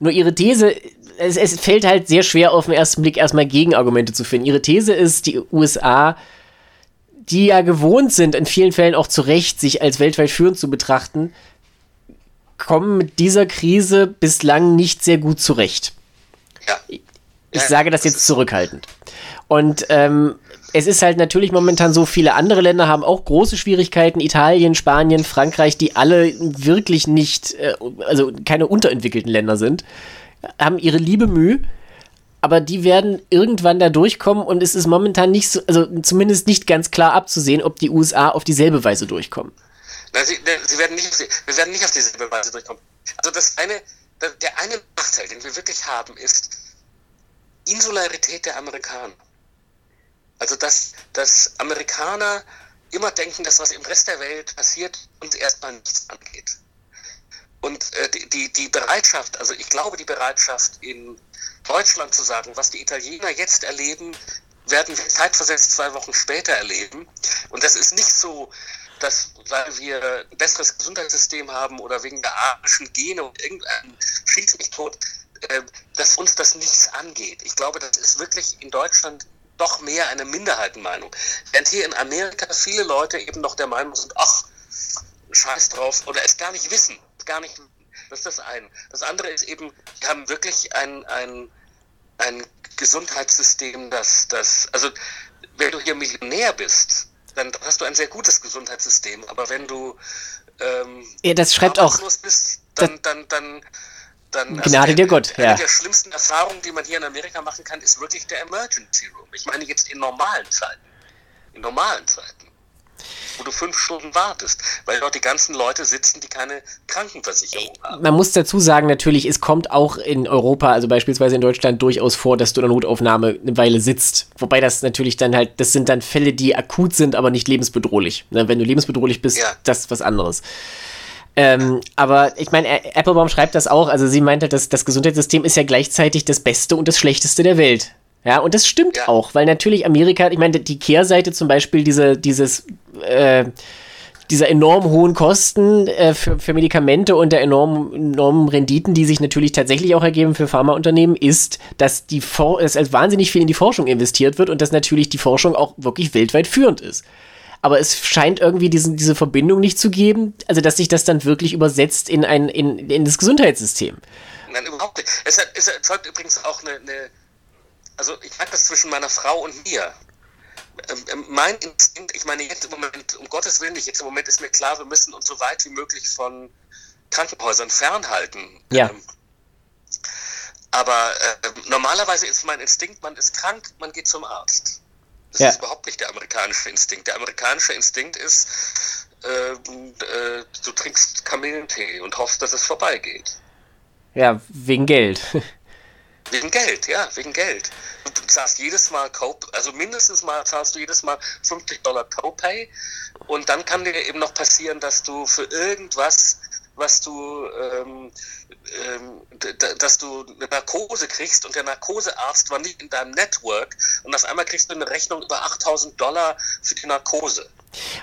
Nur ihre These, es, es fällt halt sehr schwer auf den ersten Blick erstmal Gegenargumente zu finden. Ihre These ist, die USA die ja gewohnt sind, in vielen Fällen auch zu Recht, sich als weltweit führend zu betrachten, kommen mit dieser Krise bislang nicht sehr gut zurecht. Ja. Ich ja, sage das, das jetzt zurückhaltend. Und ähm, es ist halt natürlich momentan so, viele andere Länder haben auch große Schwierigkeiten. Italien, Spanien, Frankreich, die alle wirklich nicht, äh, also keine unterentwickelten Länder sind, haben ihre liebe Mühe aber die werden irgendwann da durchkommen und es ist momentan nicht so, also zumindest nicht ganz klar abzusehen, ob die USA auf dieselbe Weise durchkommen. Na, sie, sie, werden nicht, wir werden nicht auf dieselbe Weise durchkommen. Also das eine, der eine Nachteil, den wir wirklich haben, ist Insularität der Amerikaner. Also dass, dass Amerikaner immer denken, dass was im Rest der Welt passiert, uns erstmal nichts angeht. Und äh, die, die Bereitschaft, also ich glaube, die Bereitschaft in Deutschland zu sagen, was die Italiener jetzt erleben, werden wir zeitversetzt zwei Wochen später erleben. Und das ist nicht so, dass, weil wir ein besseres Gesundheitssystem haben oder wegen der arischen Gene und irgendein Schieß mich tot, äh, dass uns das nichts angeht. Ich glaube, das ist wirklich in Deutschland doch mehr eine Minderheitenmeinung. Während hier in Amerika viele Leute eben noch der Meinung sind, ach, scheiß drauf, oder es gar nicht wissen, gar nicht das ist das eine. Das andere ist eben, wir haben wirklich ein, ein, ein Gesundheitssystem, das, das, also wenn du hier Millionär bist, dann hast du ein sehr gutes Gesundheitssystem, aber wenn du ähm, ja, das schreibt auch bist, dann, dann, dann, dann Gnade also dir Gott. Eine ja. der schlimmsten Erfahrungen, die man hier in Amerika machen kann, ist wirklich der Emergency Room. Ich meine jetzt in normalen Zeiten. In normalen Zeiten wo du fünf Stunden wartest, weil dort die ganzen Leute sitzen, die keine Krankenversicherung haben. Man muss dazu sagen, natürlich, es kommt auch in Europa, also beispielsweise in Deutschland, durchaus vor, dass du in der Notaufnahme eine Weile sitzt. Wobei das natürlich dann halt, das sind dann Fälle, die akut sind, aber nicht lebensbedrohlich. Ne, wenn du lebensbedrohlich bist, ja. das ist was anderes. Ähm, aber ich meine, Applebaum schreibt das auch. Also sie meinte, dass das Gesundheitssystem ist ja gleichzeitig das Beste und das Schlechteste der Welt. Ja, und das stimmt ja. auch, weil natürlich Amerika, ich meine, die Kehrseite zum Beispiel diese, dieses, äh, dieser enorm hohen Kosten äh, für, für Medikamente und der enormen, enormen Renditen, die sich natürlich tatsächlich auch ergeben für Pharmaunternehmen, ist, dass die For dass also wahnsinnig viel in die Forschung investiert wird und dass natürlich die Forschung auch wirklich weltweit führend ist. Aber es scheint irgendwie diesen, diese Verbindung nicht zu geben, also dass sich das dann wirklich übersetzt in, ein, in, in das Gesundheitssystem. Nein, überhaupt nicht. Es, es erzeugt übrigens auch eine, eine also ich merke das zwischen meiner Frau und mir. Ähm, ähm, mein Instinkt, ich meine jetzt im Moment, um Gottes Willen nicht, jetzt im Moment ist mir klar, wir müssen uns so weit wie möglich von Krankenhäusern fernhalten. Ja. Ähm, Aber äh, normalerweise ist mein Instinkt, man ist krank, man geht zum Arzt. Das Ja. ist überhaupt nicht der amerikanische Instinkt. Der amerikanische Instinkt ist, äh, äh, du trinkst Kamillentee und hoffst, dass es vorbeigeht. Ja, wegen Geld. Wegen Geld, ja, wegen Geld. Du zahlst jedes Mal also mindestens mal zahlst du jedes Mal 50 Dollar Copay und dann kann dir eben noch passieren, dass du für irgendwas, was du, ähm, ähm, dass du eine Narkose kriegst und der Narkosearzt war nicht in deinem Network und auf einmal kriegst du eine Rechnung über 8000 Dollar für die Narkose.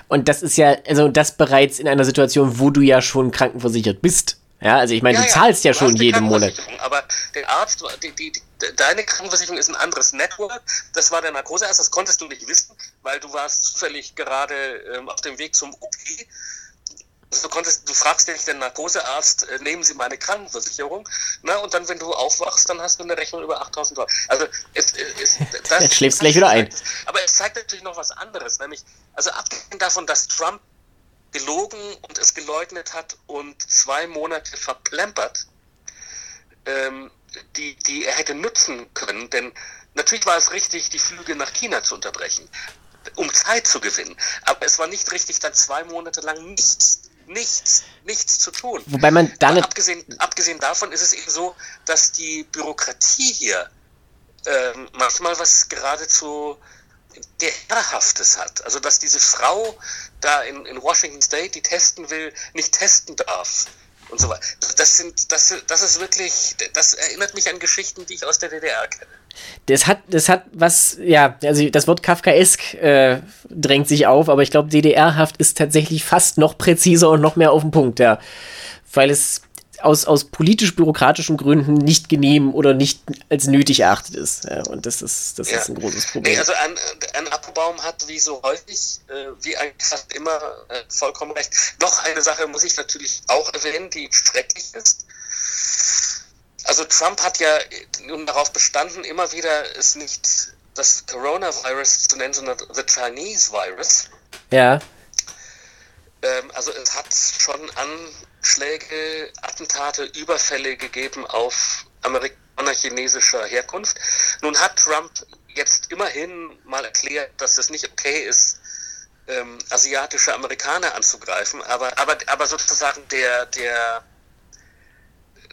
Und das ist ja, also das bereits in einer Situation, wo du ja schon krankenversichert bist. Ja, also ich meine, du zahlst ja du schon jeden Monat. Aber der Arzt, die, die, die, deine Krankenversicherung ist ein anderes Network. Das war der Narkosearzt, das konntest du nicht wissen, weil du warst zufällig gerade ähm, auf dem Weg zum OP. Also du, konntest, du fragst dich den Narkosearzt, äh, nehmen Sie meine Krankenversicherung. Na, und dann, wenn du aufwachst, dann hast du eine Rechnung über 8000 Dollar. Also, es, es, das, Jetzt schläfst du gleich wieder ein. Aber es zeigt natürlich noch was anderes, nämlich, also abgesehen davon, dass Trump gelogen und es geleugnet hat und zwei Monate verplempert, ähm, die, die er hätte nutzen können. Denn natürlich war es richtig, die Flüge nach China zu unterbrechen, um Zeit zu gewinnen. Aber es war nicht richtig, dann zwei Monate lang nichts, nichts, nichts zu tun. Wobei man da Aber nicht, abgesehen, abgesehen davon ist es eben so, dass die Bürokratie hier ähm, manchmal was geradezu der Herrhaftes hat. Also dass diese Frau da in, in Washington State, die testen will, nicht testen darf und so weiter. Das sind, das, das ist wirklich, das erinnert mich an Geschichten, die ich aus der DDR kenne. Das hat, das hat was, ja, also das Wort Kafkaesk äh, drängt sich auf, aber ich glaube, DDR-Haft ist tatsächlich fast noch präziser und noch mehr auf den Punkt, ja. Weil es aus, aus politisch-bürokratischen Gründen nicht genehm oder nicht als nötig erachtet ist. Ja, und das ist, das Ja. ist ein großes Problem. Nee, also ein, ein Appelbaum hat wie so häufig, äh, wie eigentlich fast immer, äh, vollkommen recht. Noch eine Sache muss ich natürlich auch erwähnen, die schrecklich ist. Also Trump hat ja nun darauf bestanden, immer wieder es nicht das Coronavirus zu nennen, sondern the Chinese Virus. ja, Ähm, also es hat schon Anschläge, Attentate, Überfälle gegeben auf Amerikaner chinesischer Herkunft. Nun hat Trump jetzt immerhin mal erklärt, dass es nicht okay ist, ähm, asiatische Amerikaner anzugreifen, aber, aber, aber sozusagen der, der,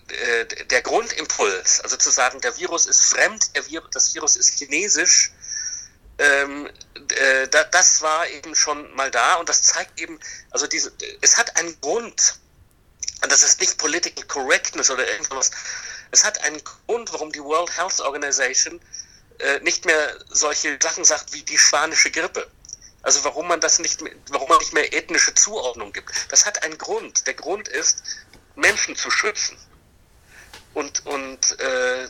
äh, der Grundimpuls, also zu sagen, der Virus ist fremd, Vir das Virus ist chinesisch, ähm, äh, da, das war eben schon mal da und das zeigt eben, also diese, es hat einen Grund, und das ist nicht Political Correctness oder irgendwas, es hat einen Grund, warum die World Health Organization äh, nicht mehr solche Sachen sagt wie die spanische Grippe. Also warum man das nicht, warum man nicht mehr ethnische Zuordnung gibt. Das hat einen Grund. Der Grund ist, Menschen zu schützen. Und, und äh, äh,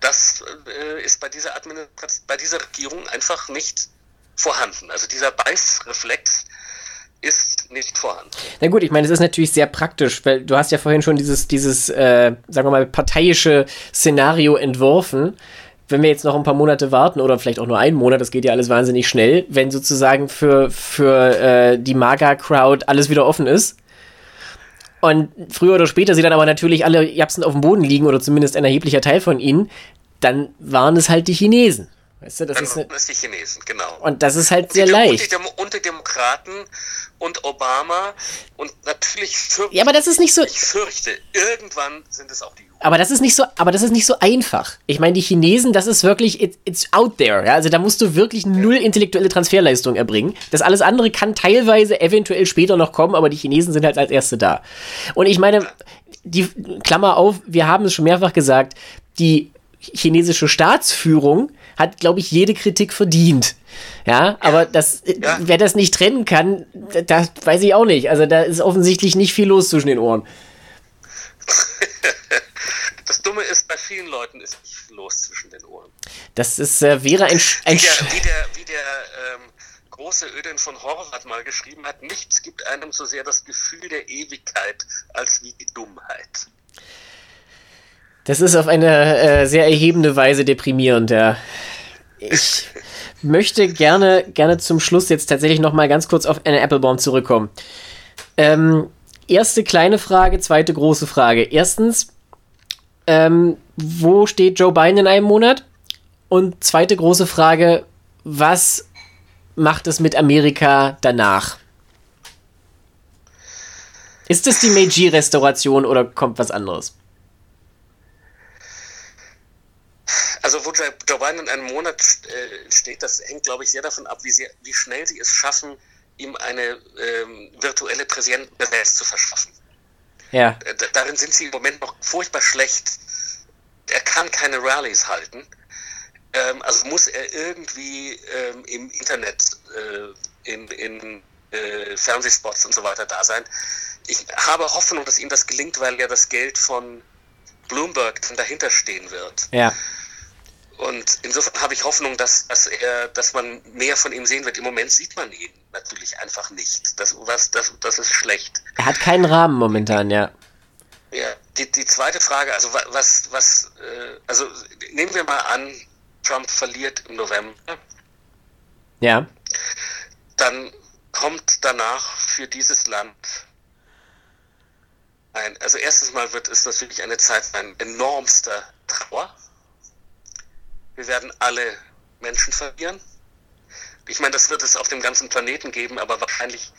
das äh, ist bei dieser, Administration, bei dieser Regierung einfach nicht vorhanden. Also dieser Beißreflex ist nicht vorhanden. Na gut, ich meine, es ist natürlich sehr praktisch, weil du hast ja vorhin schon dieses, dieses, äh, sagen wir mal, parteiische Szenario entworfen. Wenn wir jetzt noch ein paar Monate warten oder vielleicht auch nur einen Monat, das geht ja alles wahnsinnig schnell, wenn sozusagen für, für äh, die MAGA-Crowd alles wieder offen ist. Und früher oder später sie dann aber natürlich alle Japsen auf dem Boden liegen oder zumindest ein erheblicher Teil von ihnen, dann waren es halt die Chinesen. Weißt du, das Dann ist, waren es die Chinesen, genau. und das ist halt sehr die, leicht. Und die, und die Demokraten und Obama und natürlich fürchte, Ja, aber das ist nicht so, ich fürchte, irgendwann sind es auch die. Aber das ist nicht so, aber das ist nicht so einfach. Ich meine, die Chinesen, das ist wirklich, it, it's out there. Ja? Also da musst du wirklich null intellektuelle Transferleistung erbringen. Das alles andere kann teilweise eventuell später noch kommen, aber die Chinesen sind halt als Erste da. Und ich meine, die Klammer auf, wir haben es schon mehrfach gesagt, die chinesische Staatsführung hat, glaube ich, jede Kritik verdient. Ja, aber das, Ja. wer das nicht trennen kann, das weiß ich auch nicht. Also da ist offensichtlich nicht viel los zwischen den Ohren. Das Dumme ist, bei vielen Leuten ist nicht viel los zwischen den Ohren. Das ist, äh, wäre ein, ein Wie der, wie der, wie der ähm, große Ödin von Horvath mal geschrieben hat, nichts gibt einem so sehr das Gefühl der Ewigkeit als wie die Dummheit. Das ist auf eine äh, sehr erhebende Weise deprimierend, ja. Ich möchte gerne, gerne zum Schluss jetzt tatsächlich noch mal ganz kurz auf eine Applebaum zurückkommen. Ähm, erste kleine Frage, zweite große Frage. Erstens, ähm, wo steht Joe Biden in einem Monat? Und zweite große Frage, was macht es mit Amerika danach? Ist es die Meiji-Restauration oder kommt was anderes? Also wo Joe Biden in einem Monat äh, steht, das hängt, glaube ich, sehr davon ab, wie, sehr, wie schnell sie es schaffen, ihm eine ähm, virtuelle Präsidentenpräsenz zu verschaffen. Ja. Äh, darin sind sie im Moment noch furchtbar schlecht. Er kann keine Rallyes halten. Ähm, also muss er irgendwie ähm, im Internet, äh, in, in äh, Fernsehspots und so weiter da sein. Ich habe Hoffnung, dass ihm das gelingt, weil ja das Geld von Bloomberg dann dahinter stehen wird. Ja. Und insofern habe ich Hoffnung, dass, dass er, dass man mehr von ihm sehen wird. Im Moment sieht man ihn natürlich einfach nicht. Das, was, das, das ist schlecht. Er hat keinen Rahmen momentan, ja. Ja, die, die zweite Frage, also was, was, äh, also nehmen wir mal an, Trump verliert im November. Ja. Dann kommt danach für dieses Land ein, also erstens mal wird es natürlich eine Zeit ein enormster Trauer wir werden alle Menschen verlieren. Ich meine, das wird es auf dem ganzen Planeten geben, aber wahrscheinlich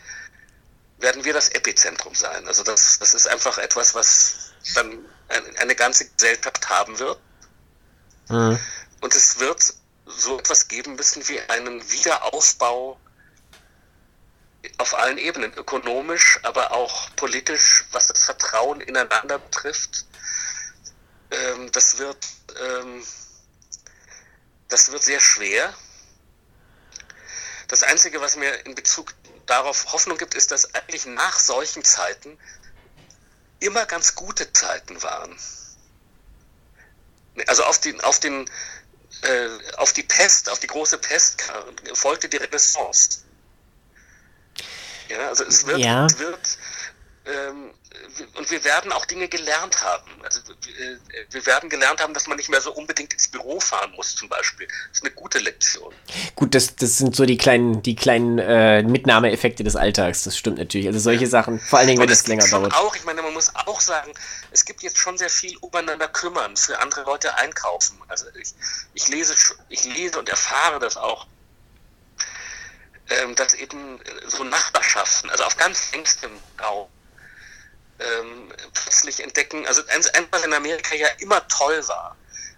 werden wir das Epizentrum sein. Also das, das ist einfach etwas, was dann eine ganze Gesellschaft haben wird. Mhm. Und es wird so etwas geben müssen wie einen Wiederaufbau auf allen Ebenen, ökonomisch, aber auch politisch, was das Vertrauen ineinander betrifft. Ähm, das wird ähm, das wird sehr schwer. Das Einzige, was mir in Bezug darauf Hoffnung gibt, ist, dass eigentlich nach solchen Zeiten immer ganz gute Zeiten waren. Also auf, den, auf, den, äh, auf die Pest, auf die große Pest folgte die Renaissance. Ja, also es wird, ja. wird ähm, und wir werden auch Dinge gelernt haben. Also äh, wir werden gelernt haben, dass man nicht mehr so unbedingt ins Büro fahren muss, zum Beispiel. Das ist eine gute Lektion. Gut, das, das sind so die kleinen, die kleinen äh, Mitnahmeeffekte des Alltags. Das stimmt natürlich. Also solche. Sachen, vor allen Dingen, wenn es länger dauert. Auch, ich meine, man muss auch sagen, es gibt jetzt schon sehr viel übereinander kümmern, für andere Leute einkaufen. Also ich, ich lese, ich lese und erfahre das auch ähm, dass eben so Nachbarschaften, also auf ganz engstem Raum, ähm, plötzlich entdecken, also was in Amerika ja immer toll war,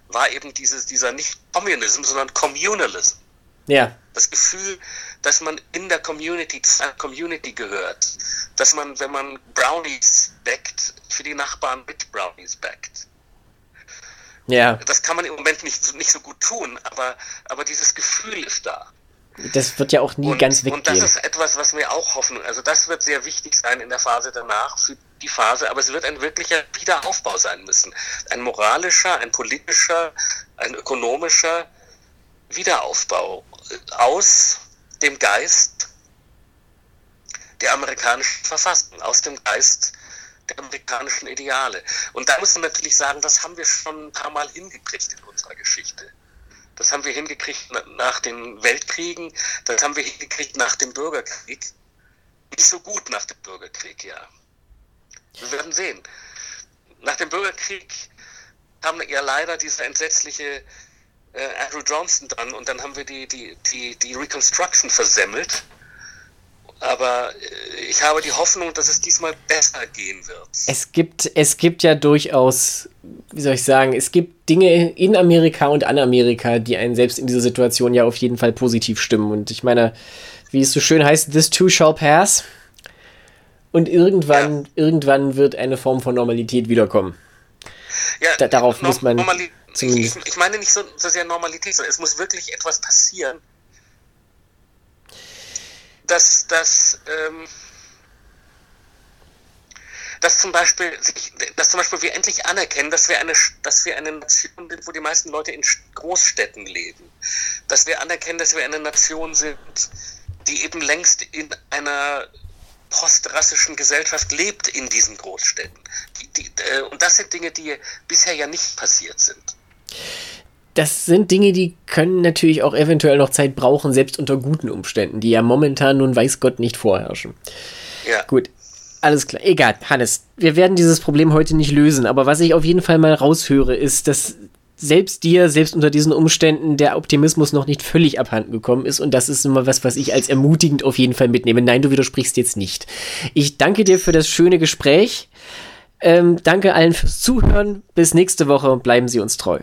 war eben dieses, dieser nicht Communism, sondern Communalism. Ja. Das Gefühl, dass man in der Community, zur Community gehört. Dass man, wenn man Brownies backt, für die Nachbarn mit Brownies backt. Ja. Das kann man im Moment nicht, nicht so gut tun, aber, aber dieses Gefühl ist da. Das wird ja auch nie und, ganz weggehen. Und das ist etwas, was mir auch Hoffnung, also das wird sehr wichtig sein in der Phase danach für die Phase, aber es wird ein wirklicher Wiederaufbau sein müssen. Ein moralischer, ein politischer, ein ökonomischer Wiederaufbau aus dem Geist der amerikanischen Verfassung, aus dem Geist der amerikanischen Ideale. Und da muss man natürlich sagen, das haben wir schon ein paar Mal hingekriegt in unserer Geschichte. Das haben wir hingekriegt nach den Weltkriegen, das haben wir hingekriegt nach dem Bürgerkrieg. Nicht so gut nach dem Bürgerkrieg, ja. Wir werden sehen. Nach dem Bürgerkrieg kam ja leider dieser entsetzliche äh, Andrew Johnson dran und dann haben wir die, die, die, die Reconstruction versemmelt. Aber äh, ich habe die Hoffnung, dass es diesmal besser gehen wird. Es gibt, es gibt ja durchaus, wie soll ich sagen, es gibt Dinge in Amerika und an Amerika, die einen selbst in dieser Situation ja auf jeden Fall positiv stimmen. Und ich meine, wie es so schön heißt, this too shall pass. Und irgendwann, ja. irgendwann wird eine Form von Normalität wiederkommen. Ja, da, darauf no muss man. Normali ich, ich, meine nicht so, so sehr Normalität, sondern es muss wirklich etwas passieren, dass, dass, ähm, dass zum Beispiel, dass zum Beispiel wir endlich anerkennen, dass wir eine, dass wir eine Nation sind, wo die meisten Leute in Großstädten leben. Dass wir anerkennen, dass wir eine Nation sind, die eben längst in einer postrassischen Gesellschaft lebt in diesen Großstädten. Die, die, äh, und das sind Dinge, die bisher ja nicht passiert sind. Das sind Dinge, die können natürlich auch eventuell noch Zeit brauchen, selbst unter guten Umständen, die ja momentan nun weiß Gott nicht vorherrschen. Ja. Gut. Alles klar. Egal, Hannes. Wir werden dieses Problem heute nicht lösen, aber was ich auf jeden Fall mal raushöre, ist, dass selbst dir, selbst unter diesen Umständen, der Optimismus noch nicht völlig abhanden gekommen ist. Und das ist immer was, was ich als ermutigend auf jeden Fall mitnehme. Nein, du widersprichst jetzt nicht. Ich danke dir für das schöne Gespräch. Ähm, danke allen fürs Zuhören. Bis nächste Woche bleiben Sie uns treu.